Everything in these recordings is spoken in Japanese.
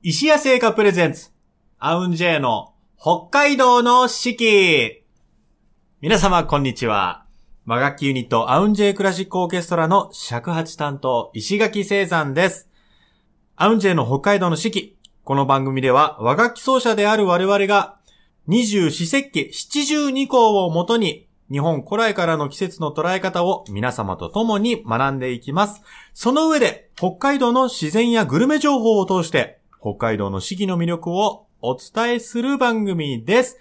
石屋製菓プレゼンツ、アウンジェイの北海道の四季。皆様、こんにちは。和楽器ユニット、アウンジェイクラシックオーケストラの尺八担当、石垣聖山です。アウンジェイの北海道の四季。この番組では、和楽器奏者である我々が、二十四節気七十二項をもとに、日本古来からの季節の捉え方を皆様と共に学んでいきます。その上で、北海道の自然やグルメ情報を通して、北海道の四季の魅力をお伝えする番組です。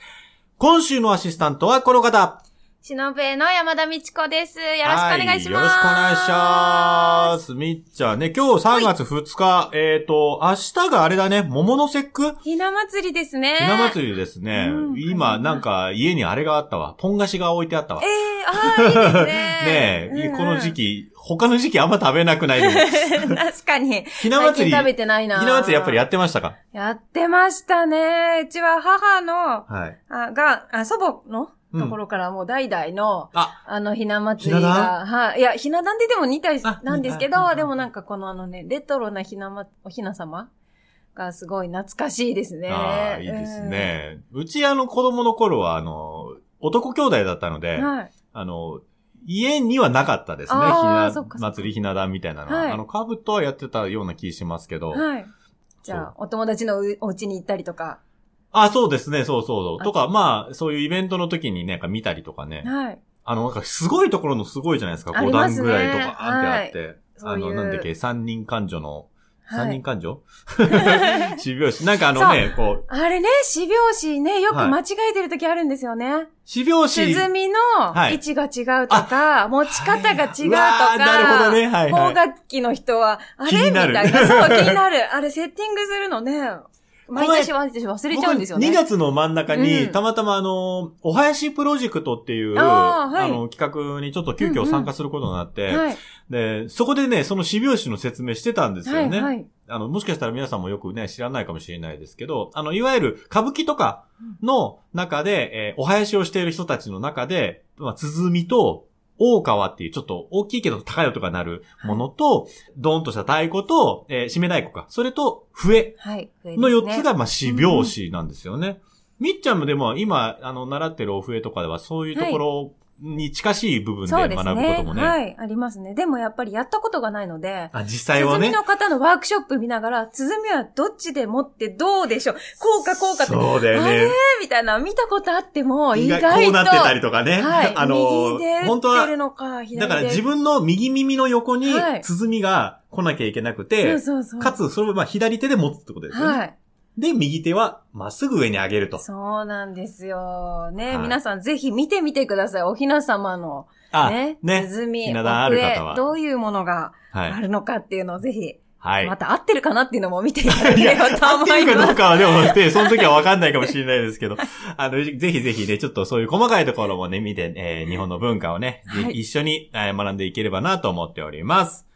今週のアシスタントはこの方。しのべの山田美智子です。よろしくお願いします。はいよろしくお願いします。みっちゃんね、今日3月2日、えっ、と、明日があれだね、桃の節句？ひな祭りですね。ひな祭りですね。うん今、なんか、家にあれがあったわ。ポン菓子が置いてあったわ。ええー、ああ、いいですね。ねえ、うんうんこの時。期、他の時期あんま食べなくない。確かに。ひな祭り、食べてないな。ひな祭りやっぱりやってましたか？やってましたね。うちは母の、はい。あが、あ祖母のうんところからもう代々の、あ、あの、ひな祭りが、はい。いや、ひな壇ででも似たりあなんですけど、でもなんかこのあのね、レトロなひなま、おひな様がすごい懐かしいですね。ああ、いいですね。うちあの子供の頃は、あの、男兄弟だったのうで、ん。はい。あの、家にはなかったですね。ひな祭りひな壇みたいなのは。はいあの、カブトはやってたような気しますけど。はい。じゃあ、お友達のうお家に行ったりとか。あ、そうですね、そうそうそう。あとか、まあ、そういうイベントの時になんか見たりとかね。はい。あの、なんかすごいところのすごいじゃないですか。5ありますね段ぐらいとかあってあって。あの、なんだっけ、三人感情の、はい三人。感情？死拍子。なんかあのね、こう、あれね、死拍子ね、よく間違えてる時あるんですよね。死拍子。鼓のはい位置が違うとか、持ち方が違うとか、ーなるほどねはいはい邦楽器の人は、あれ？みたいな。そう、気になる。あれ、セッティングするのね、毎年忘れちゃうんですよね。僕2月の真ん中に、うんたまたまあの、お囃子プロジェクトっていう、あーはいの、企画にちょっと急遽参加することになって、はい。で、そこでね、その死拍子の説明してたんですはい、よね。はい。あの、もしかしたら皆さんもよくね、知らないかもしれないですけど、あの、いわゆる歌舞伎とかの中で、えーお囃子をしている人たちの中で、まあ、鼓と、大川っていうちょっと大きいけど高い音が鳴るものと、ドーンとした太鼓と、えー締め太鼓か。それと、笛はい。の4つが、ねまあ、死拍子なんですよね。みっちゃんもでも今、あの、習ってるお笛とかではそういうところに近しい部分で学ぶことね。もね。はい。ありますね。でもやっぱりやったことがないので、あ、実際はね鼓。の方のワークショップ見ながら、鼓はどっちで持ってどうでしょう？こうかこうかって。そうだよあれ？ね。みたいな、見たことあっても、意意外と。外こうなってたりとかね。はい。あの本当は。だから自分の右耳の横にはい鼓が来なきゃいけなくそてう、そうそう。かつそれをまあ左手で持つってことですよね。はい。で、右手はまっすぐ上に上げると。そうなんですよ。ね、はい皆さんぜひ見てみてください。おひな様の、あ、ね、ね。鼓、ひな壇ある方はどういうものがはい。あるのかっていうのをぜひ、はい。また合ってるかなっていうのも見ていただければと合って思います。るかどうかはでもね、その時はわかんないかもしれないですけど、あの、ぜひぜひね、ちょっとそういう細かいところもね、見て、えー日本の文化をね、はい一緒にえー学んでいければなと思っております。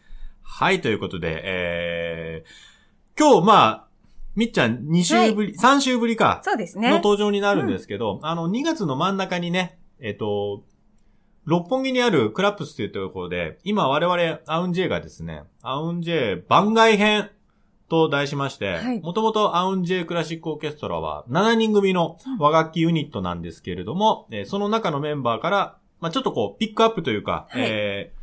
はい、ということで、えー、今日、まあ、みっちゃん2週ぶり、3週ぶりか、そうですね。の登場になるんですけど、あの、2月の真ん中にね、えっ、と、六本木にあるクラップスというところで、今我々、アウンジェイがですね、アウンジェイ番外編と題しましてはい、もともとアウンジェイクラシックオーケストラは7人組の和楽器ユニットなんですけれども、えーその中のメンバーから、まあちょっとこう、ピックアップというか、はい。えー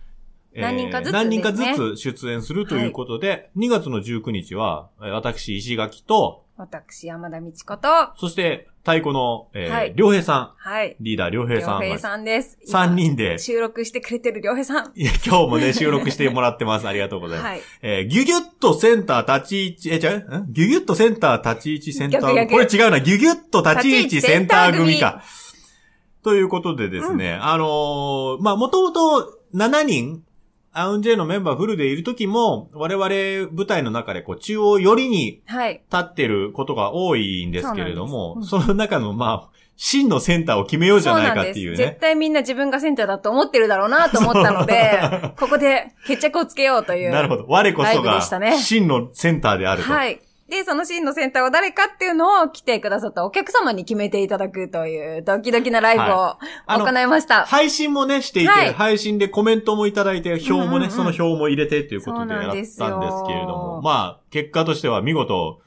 えー何人かずつ何人かずつ出演するということで、2月の19日は、えー私、石垣と、私、山田美智子と、そして、太鼓の、えーはい良平さん、はい。リーダー良平さん良平は、さんです。3人で、収録してくれてる良平さん。いや、今日もね、収録してもらってます。ありがとうございます。はい。えーギュギュッとセンター立ち位置、え、違う、ん？ギュギュッとセンター立ち位置センター、逆逆これ違うな、ギュギュッと立ち位置センター組か立。ということでですね、あのーまあ、もともと7人、アウンジェイのメンバーフルでいる時も、我々舞台の中でこう中央寄りにはい。立ってることが多いんですけれども、そうなんですその中の、まあ、真のセンターを決めようじゃないかっていう絶ね。対みんな自分がセンターだと思ってるだろうなと思ったので、ここで決着をつけようという。なるほど。我こそが真のセンターであると。はい。で、そのシーンのセンターは誰かっていうのを来てくださったお客様に決めていただくというドキドキなライブを行いました。配信もね、していて、はい配信でコメントもいただいて、表もね、うんうんうんその表も入れてということでやったんですけれども、まあ、結果としては見事、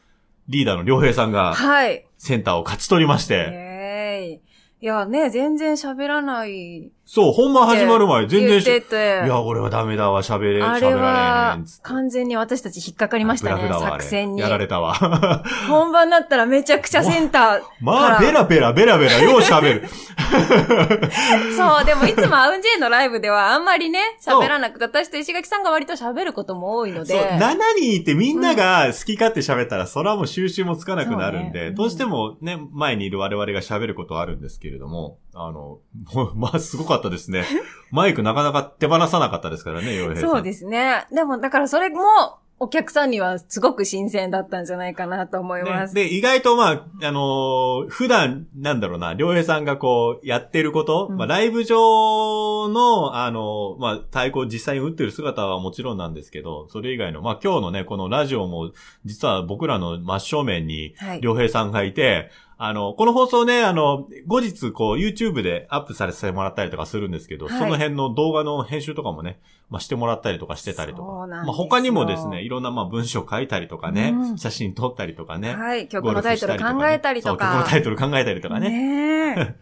リーダーの良平さんがはい。センターを勝ち取りまして、ええいやね、全然喋らない。そう、本番始まる前、全然し、言ってていや、俺はダメだわ、喋れ、喋られへはん。完全に私たち引っかかりましたね、作戦にや。られたわ。本番になったらめちゃくちゃセンター。まあ、ベラベラ、ベラベラ、よう喋る。そう、でもいつもアウンジェイのライブではあんまりね、喋らなくて、私と石垣さんが割と喋ることも多いのそう、で。7人いてみんなが好き勝手喋ったら、それはもう収集もつかなくなるんで、どうしてもね、前にいる我々が喋ることはあるんですけれども、あの、もう、まあ、すごかったですね。マイクなかなか手放さなかったですからね、洋平さん。そうですね。でも、だからそれも、お客さんにはすごく新鮮だったんじゃないかなと思います。ねで、意外とまあ、あのー普段、なんだろうな、良平さんがこう、やってること、うんまあ、ライブ上の、あのーまあ、太鼓を実際に打ってる姿はもちろんなんですけど、それ以外の、まあ、今日のね、このラジオも、実は僕らの真正面に、はい。良平さんがいて、あの、この放送ね、あの、後日、こう、YouTube でアップさせてもらったりとかするんですけど、はいその辺の動画の編集とかもね、まあ、してもらったりとかしてたりとか。まあ、他にもですね、いろんな、まあ、文章書いたりとかね、うん写真撮ったりとかね。はい。曲のタイトル考えたりとか。曲のタイトル考えたりとかね。ねえ。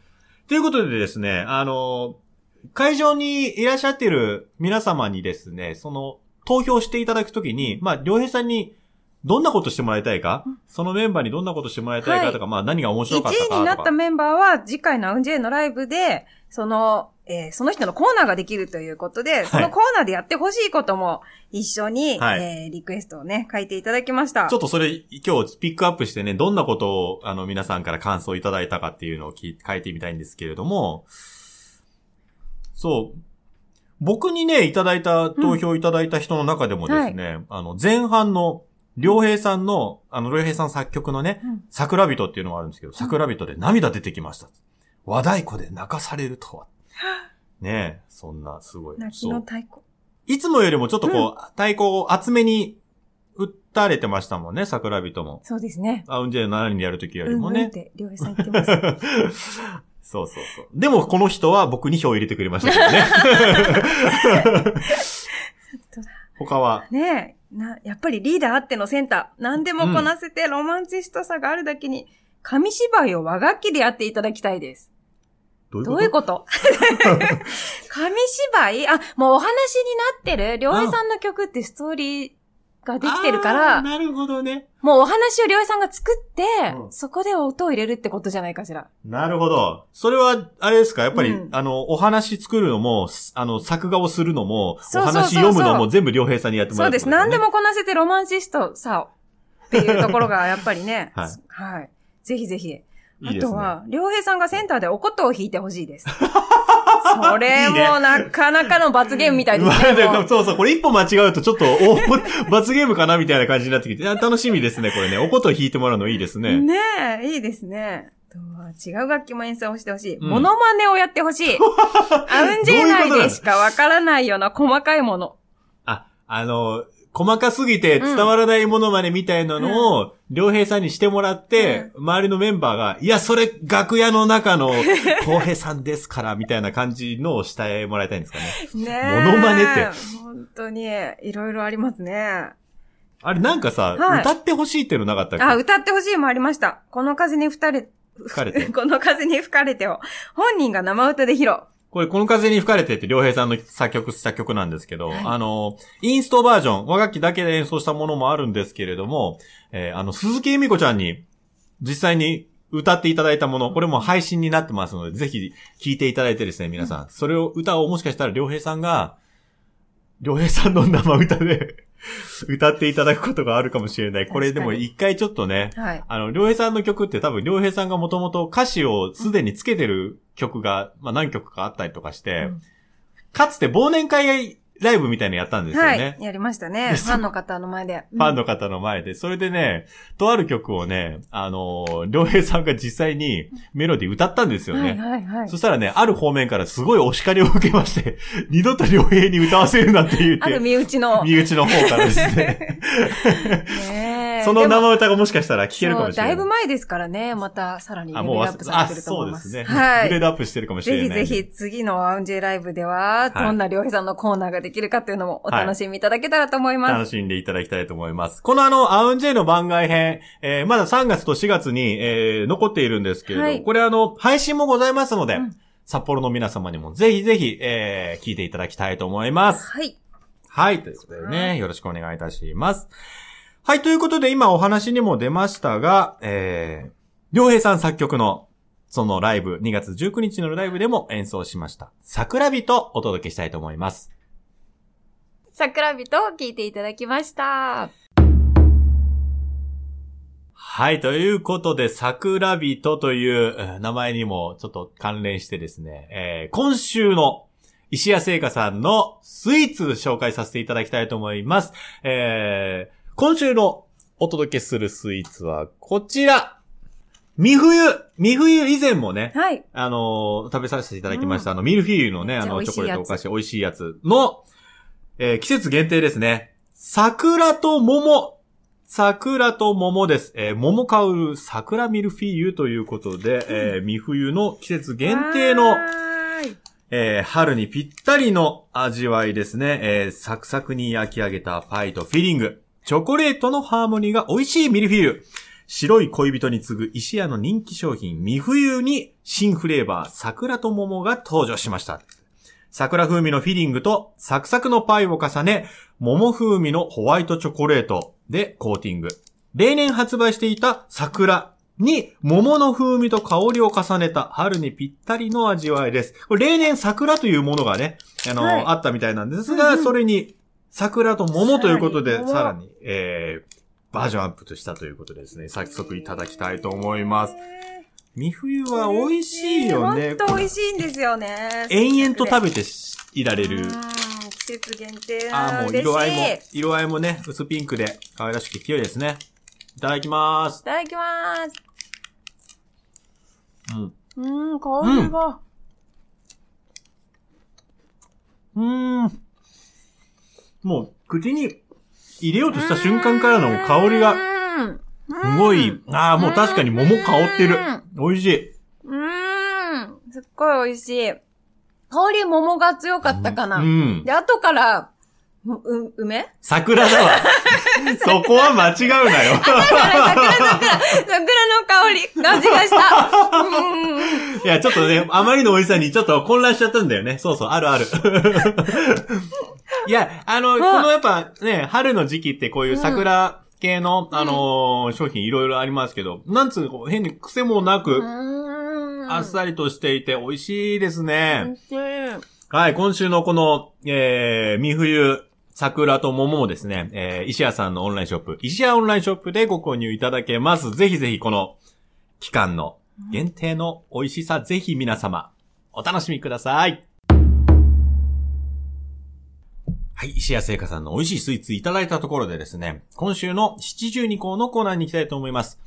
ということでですね、あの、会場にいらっしゃっている皆様にですね、その、投票していただくときに、まあ、良平さんに、どんなことしてもらいたいか、そのメンバーにどんなことしてもらいたいかとか、まあ何が面白1かったかとか。位になったメンバーは、次回のアウンジェイのライブで、その、えーその人のコーナーができるということで、そのコーナーでやってほしいことも一緒に、はい。えーリクエストをね、書いていただきました。ちょっとそれ今日ピックアップしてね、どんなことをあの皆さんから感想いただいたかっていうのを聞い書いてみたいんですけれども、そう。僕にね、いただいた、投票いただいた人の中でもですね、あの、前半の、良平さんの、あの、良平さん作曲のね、うん桜人っていうのがあるんですけど、桜人で涙出てきました。和太鼓で泣かされるとは。ねえ、そんな、すごい。泣きの太鼓。いつもよりもちょっとこう、太鼓を厚めに打たれてましたもんね、桜人も。そうですね。アウンジェイの7人でやるときよりもね。うんうんって、りょうへいさん言ってます。そうそうそう。でもこの人は僕に票を入れてくれましたけどね。当だ他は、ねえ、な、やっぱりリーダーあってのセンター。何でもこなせてロマンチストさがあるだけに、紙芝居を和楽器でやっていただきたいです。どういうどういうこと？紙芝居？あ、もうお話になってる、りょうへいさんの曲ってストーリーができてるから、なるほどね。もうお話をりょうへいさんが作って、うんそこで音を入れるってことじゃないかしら。なるほど。それは、あれですか？やっぱり、うんあの、お話作るのも、すあの、作画をするのも、おそうそうそう話読むのも全部良平さんにやってもそうです。らうってことよね、何でもこなせてロマンチストさを。っていうところがやっぱりね。はいはい。ぜひぜひ。いいですねあとは、良平さんがセンターでお琴を弾いてほしいです。それもなかなかの罰ゲームみたいですまあでね。もうもそうそう、これ一歩間違うとちょっと、お、罰ゲームかなみたいな感じになってきて、楽しみですね、これね。おこと弾いてもらうのいいですね。ねえ、いいですね。あとは違う楽器も演奏してほしい。うんモノマネをやってほしい。アウンジェ内でしかわからないような細かいもの。あ、あの、細かすぎて伝わらないものまでみたいなのを、良平さんにしてもらって、周りのメンバーが、いや、それ楽屋の中の、浩平さんですから、みたいな感じのをしてもらいたいんですかね。ねえ。モノマネって。本当に、いろいろありますね。あれなんかさ、はい歌ってほしいっていうのなかったっけ？あ、歌ってほしいもありました。この風に吹かれ、吹かれて この風に吹かれてを、本人が生歌で披露。これ、この風に吹かれてって、良平さんの作曲した曲なんですけど、はいあの、インストバージョン、和楽器だけで演奏したものもあるんですけれども、えーあの、鈴木恵美子ちゃんに、実際に歌っていただいたもの、これも配信になってますので、ぜひ聴いていただいてですね、皆さん。それを、歌をもしかしたら良平さんが、良平さんの生歌で 歌っていただくことがあるかもしれない。これでも一回ちょっとね、はい。あの、良平さんの曲って多分、良平さんがもともと歌詞をすでにつけてる曲が、まあ何曲かあったりとかして、うんかつて忘年会ライブみたいなのやったんですよはね。い。やりましたね。でファンの方の前で。ファンの方の前で。それでね、とある曲をね、あのー、良平さんが実際にメロディー歌ったんですよね。はいはいはいそ。したらね、ある方面からすごいお叱りを受けまして、二度と良平に歌わせるなって言って、ある身内の。身内の方からですね。ねね。その生歌がもしかしたら聞けるかもしれない。だいぶ前ですからね、またさらにレあ、ベルもうアップされてると思います。あそうですね。はい。グレードアップしてるかもしれない。ぜひぜひ次のアウンジェライブでは、はいどんな良平さんのコーナーができるかっていうのもお楽しみいただけたらと思います。楽しんでいただきたいと思います。このあの、アウンジェイの番外編、えーまだ3月と4月に、えー残っているんですけれど、はいこれあの、配信もございますので、うん札幌の皆様にもぜひぜひ、えー聞いていただきたいと思います。はい。はい、ということでね、よろしくお願いいたします。はい、ということで今お話にも出ましたが、えー、良平さん作曲のそのライブ、2月19日のライブでも演奏しました。桜人をお届けしたいと思います。桜人を聞いていただきました。はい、ということで、桜人というえー名前にもちょっと関連してですね、えー今週の石谷製菓さんのスイーツ紹介させていただきたいと思います。えー今週のお届けするスイーツはこちら三冬三冬以前もね、はい。あのー食べさせていただきました、あの、ミルフィーユのね、あの、チョコレートお菓子、美味しいやつの、えー季節限定ですね。桜と桃。桜と桃です。えー桃香る桜ミルフィーユということで、えー三冬の季節限定のえー春にぴったりの味わいですね。えーサクサクに焼き上げたパイとフィリング。チョコレートのハーモニーが美味しいミルフィーユ。白い恋人に次ぐ石屋の人気商品、三冬に新フレーバー、桜と桃が登場しました。桜風味のフィリングとサクサクのパイを重ね、桃風味のホワイトチョコレートでコーティング。例年発売していた桜に桃の風味と香りを重ねた春にぴったりの味わいです。これ例年桜というものがね、あの、はいあったみたいなんですが、それに桜と桃ということで、さらにえー、バージョンアップとしたということですね。早速いただきたいと思います。三冬は美味しいよね。ほんと美味しいんですよね。延々と食べべていられる。季節限定ああ、もう色合いも、色合いもね、薄ピンクで可愛らしくて良いですね。いただきますい。ただきます。うん。うん、香りが。うーん。もう、口に入れようとした瞬間からの香りが、が、すごい、ああ、もう確かに桃香ってる。美味しい。うーん。すっごい美味しい。香り桃が強かったかな。うん。で、後から、う、う梅？桜だわ。そこは間違うなよ。桜、桜、桜、桜の香り、の味がした。うん。いや、ちょっとね、あまりの美味しさにちょっと混乱しちゃったんだよね。そうそう、あるある。いや、あの、んこのやっぱね、春の時期ってこういう桜系の、あのー商品いろいろありますけど、なんつうの、変に癖もなく、うん。あっさりとしていて美味しいですね。はい、今週のこの、えー、三冬、桜と桃もですね、えー、石屋さんのオンラインショップ、石屋オンラインショップでご購入いただけます。ぜひぜひこの期間の限定の美味しさ、ぜひ皆様、お楽しみください。はい、石屋製菓さんの美味しいスイーツいただいたところでですね、今週の七十二項のコーナーに行きたいと思います。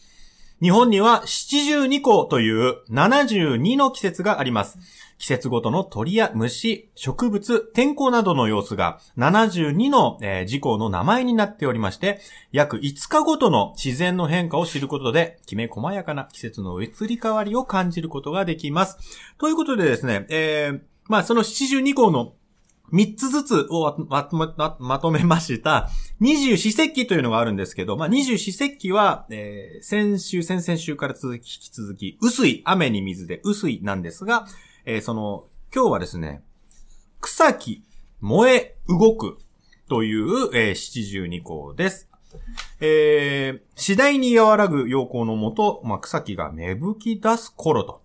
日本には七十二項という72の季節があります。季節ごとの鳥や虫、植物、天候などの様子が72の、えー事項の名前になっておりまして、約5日ごとの自然の変化を知ることで、きめ細やかな季節の移り変わりを感じることができます。ということでですね、えーまあその72項の3つずつをままままとめました、二十四節気というのがあるんですけど、まあ、二十四節気は、えー先週、先々週から続き、引き続き、薄い、雨に水で薄いなんですが、えーその、今日はですね、草木、燃え、動くという、えー七十二項です。えー次第に和らぐ陽光のもと、まあ、草木が芽吹き出す頃と、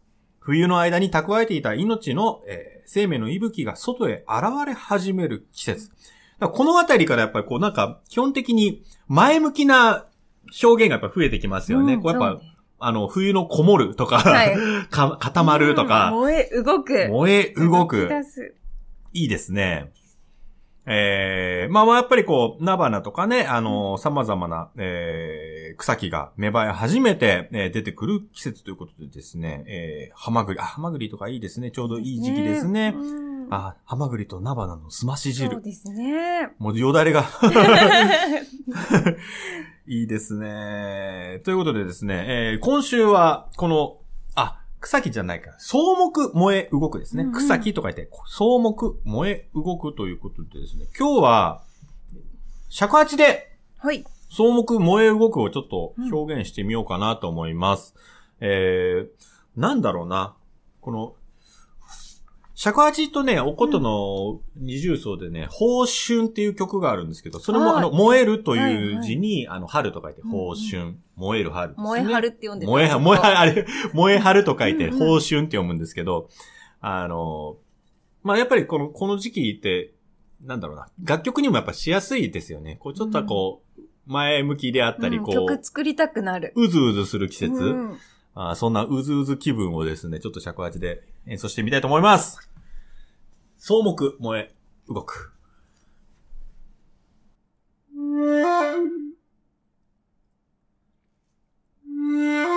冬の間に蓄えていた命の、えー生命の息吹が外へ現れ始める季節。このあたりからやっぱりこうなんか、基本的に前向きな表現がやっぱ増えてきますよね。うんこうやっぱ、あの、冬のこもるとか、はい か固まるとか、燃え、動く。燃え動くいいですね。えー、まあまあやっぱりこう、菜花とかね、あの、様々な、えー、草木が芽生え始めて、えー出てくる季節ということでですね、えー、ハマグリ、あ、ハマグリとかいいですね。ちょうどいい時期ですね。うんあ、ハマグリと菜花のすまし汁。そうですね。もうよだれが。いいですね。ということでですね、えー今週は、この、あ、草木じゃないか。草木燃え動くですね。うんうん草木と書いて、草木燃え動くということでですね、今日は、尺八で、はい。草木燃え動くをちょっと表現してみようかなと思います。えー、なんだろうな。この、尺八とね、おことの二重奏でね、報春っていう曲があるんですけど、それもはい。あの、燃えるという字に、あの、春と書いて、報春、燃える春燃え春って読んでた。燃え、燃え、あれ、燃え春と書いて、うんうん。報春って読むんですけど、あの、まあ、やっぱりこの、この時期って、なんだろうな、楽曲にもやっぱしやすいですよね。こう、ちょっとこう、前向きであったり、うん。こう、曲作りたくなる。うずうずする季節、うんあーそんなうずうず気分をですね、ちょっと尺八で演奏してみたいと思います。草木燃え動く。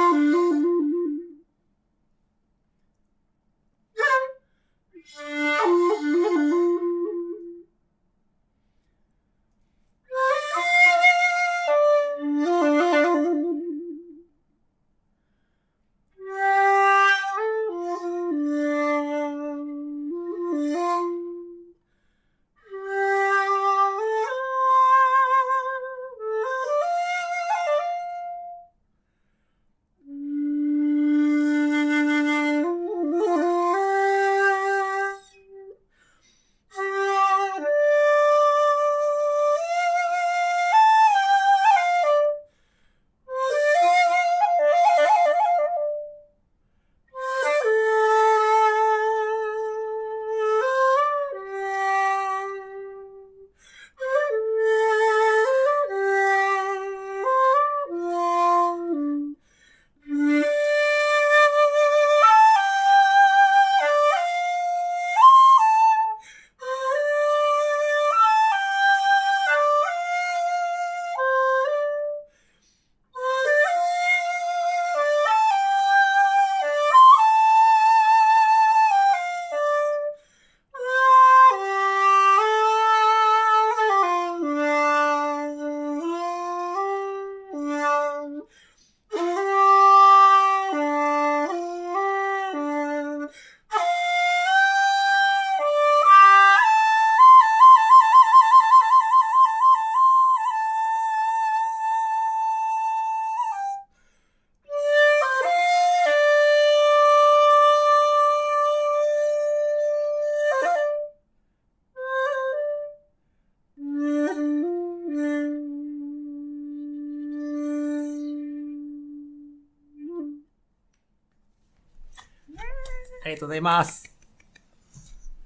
ありがとうございます。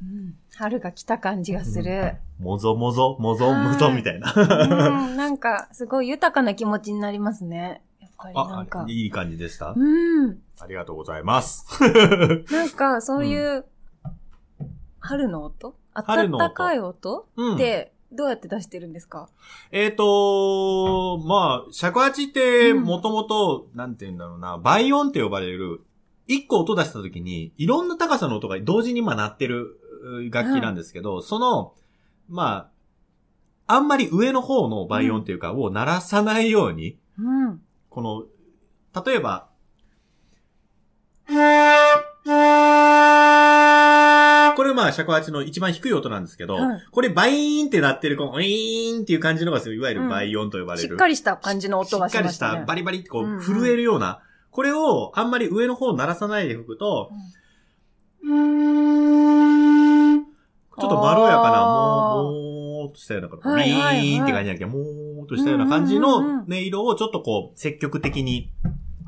うん春が来た感じがする。もぞもぞ、もぞむぞみたいな。うん、なんか、すごい豊かな気持ちになりますね。やっぱりなんかあ、。いい感じでした？うん。ありがとうございます。なんか、そういう、春の音？春の音暖かい音？うんって、どうやって出してるんですか？えっ、とまあ、尺八って、うんもともと、なんて言うんだろうな、倍音って呼ばれる、一個音出した時に、いろんな高さの音が同時に今鳴ってるう楽器なんですけど、その、まあ、あんまり上の方の倍音っていうか、を鳴らさないように、うん。この、例えば、これまあ尺八の一番低い音なんですけど、はいこれバイーンって鳴ってる、このウィーンっていう感じのがいわゆる倍音と呼ばれる。しっかりした感じの音がししっかりしたバリバリってこうんううん。震えるような、これをあんまり上の方を鳴らさないで吹くと、ちょっとまろやかな、もう、もーっとしたような、ビはいはいはい。ーンって感じじゃなくて、もーっとしたような感じうんうんうんうん。の音色をちょっとこう、積極的に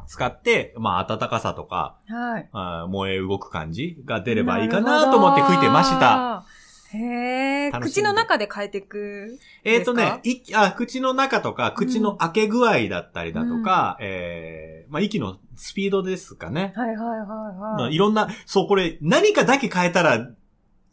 使って、まあ、暖かさとか、はい。あー燃え動く感じが出ればいいかなと思って吹いてました。た。へえ。口の中で変えていく。えっ、とですか？ね、いあ、口の中とか、口の開け具合だったりだとか、えー、まあ、息のスピードですかね。はいはいはいまあ、はい。いろんな、そう、これ、何かだけ変えたら、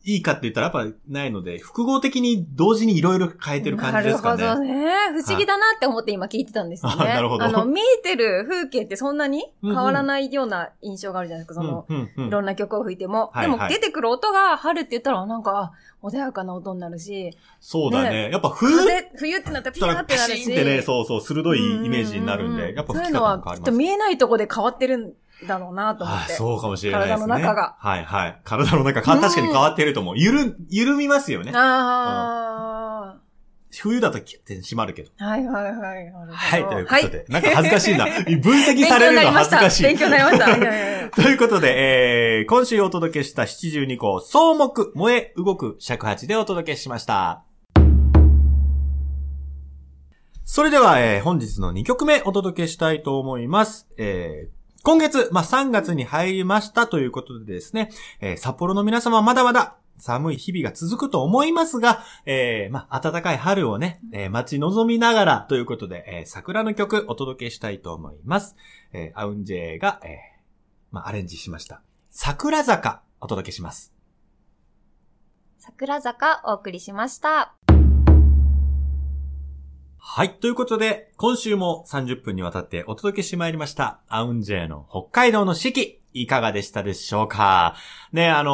いいかって言ったらやっぱないので、複合的に同時にいろいろ変えてる感じですかね。なるほどね。不思議だなって思って今聞いてたんですよね。あ なるほどあの、見えてる風景ってそんなに変わらないような印象があるじゃないですか、その、うんうんうんいろんな曲を吹いても。はいはいでも出てくる音が春って言ったらなんか、あ穏やかな音になるし、そうだね。ねやっぱ冬風、冬ってなったらピたらパヤってなるし。シーンってね、そうそう、鋭いイメージになるんで、やっぱそういうの吹き方も変わります。はきっと見えないとこで変わってるんだろうなと思はい、って。そうかもしれないですね。体の中がはいはい。体の中、か確かに変わってると思う。ゆる、緩みますよね。あ冬だとキュッて締まるけど。あ、はいはいはい。はい、ということで。なんか恥ずかしいな。分析されるの恥ずかしい。勉強になりました。ということで、えー、今週お届けした72個、総目、燃え、動く、尺八でお届けしました。それでは、えー、本日の2曲目お届けしたいと思います。えー、今月、まあ、3月に入りましたということでですね、えー、札幌の皆様まだまだ寒い日々が続くと思いますが、えー、まあ、暖かい春をね、えー、待ち望みながらということで、えー、桜の曲お届けしたいと思います。えー、アウンジェイが、えー、まあ、アレンジしました。桜坂お届けします。桜坂お送りしました。はい。ということで、今週も30分にわたってお届けしてまいりました。アウンジェイの北海道の四季。いかがでしたでしょうか？ね、あの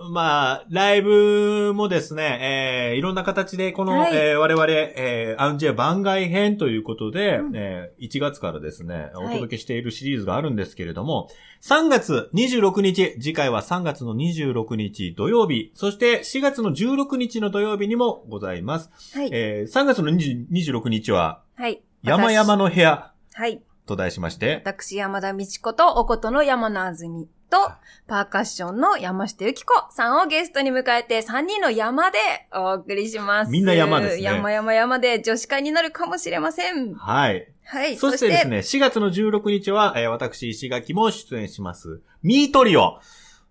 ーまあ、ライブもですね、えーいろんな形で、この、はいえー我々、えーアウンジェイ番外編ということで、うんえー1月からですね、はいお届けしているシリーズがあるんですけれども、3月26日、次回は3月の26日土曜日、そして4月の16日の土曜日にもございます。はい。えー3月の20 26日は、はい。山々の。の部屋はい。と題しまして、私、山田道子と、おことの山名あずみと、パーカッションの山下由紀子さんをゲストに迎えて、3人の山でお送りします。みんな山ですね山山山で女子会になるかもしれません。はい。はい。そしてですね、4月の16日は、えー私、石垣も出演します。ミートリオ。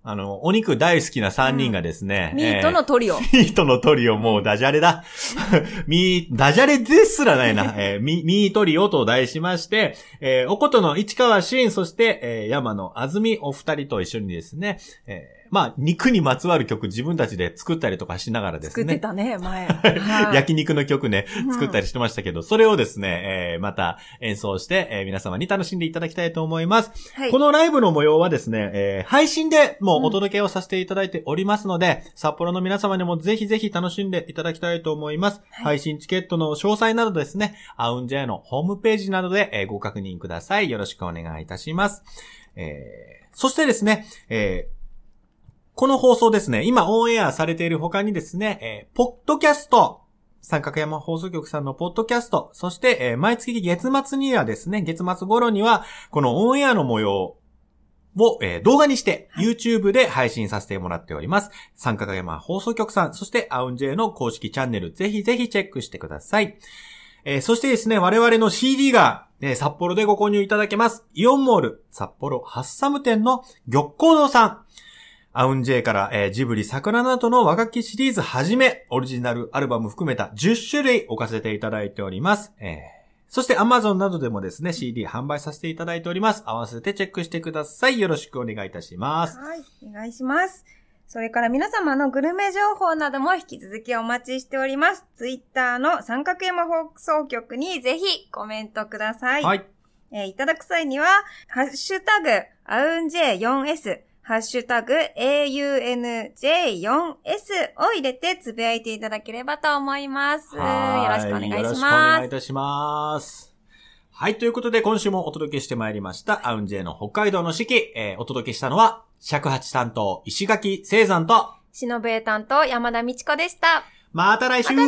あの、お肉大好きな3人がですね、ミートのトリオ。え ーミートのトリオ、もうダジャレだ。ミー、ダジャレですらないな。えーミミートリオと題しまして、えーおことの市川慎、そして、えー山のあずみお二人と一緒にですね、えーまあ、肉にまつわる曲自分たちで作ったりとかしながらです作ね。ってたね、前。はい焼肉の曲ねう、ん作ったりしてましたけど、それをですね、えーまた演奏して、えー皆様に楽しんでいただきたいと思います。はい。このライブの模様はですね、えー配信でもうお届けをさせていただいておりますので、札幌の皆様にもぜひぜひ楽しんでいただきたいと思います。はい配信チケットの詳細などですね、アウンジェイのホームページなどで、えーご確認ください。よろしくお願いいたします。えーそしてですね、えーこの放送ですね、今オンエアされている他にですね、えーポッドキャスト、三角山放送局さんのポッドキャスト、そして、えー毎月月末にはですね、月末頃には、このオンエアの模様を、えー動画にして、YouTube で配信させてもらっております。三角山放送局さん、そしてアウンジェイの公式チャンネル、ぜひぜひチェックしてください。えーそしてですね、我々の CD が、えー札幌でご購入いただけます。イオンモール、札幌ハッサム店の玉光堂さん。アウンジェイから、えージブリ桜などの和楽器シリーズはじめ、オリジナルアルバム含めた10種類置かせていただいております。えーそして Amazon などでもですね、CD 販売させていただいております。合わせてチェックしてください。よろしくお願いいたします。はい。お願いします。それから皆様のグルメ情報なども引き続きお待ちしております。ツイッターの三角山放送局にぜひコメントください。はい。えーいただく際には、ハッシュタグ、アウンジェ 4S、ハッシュタグ、AUNJ4S を入れてつぶやいていただければと思います。よろしくお願いしよろしくおます。願いいたします。はい。ということで、今週もお届けしてまいりました、アウンジェイの北海道の四季、えーお届けしたのは、尺八担当、石垣聖山と、しのぶえ担当山田美智子でした。また来週ま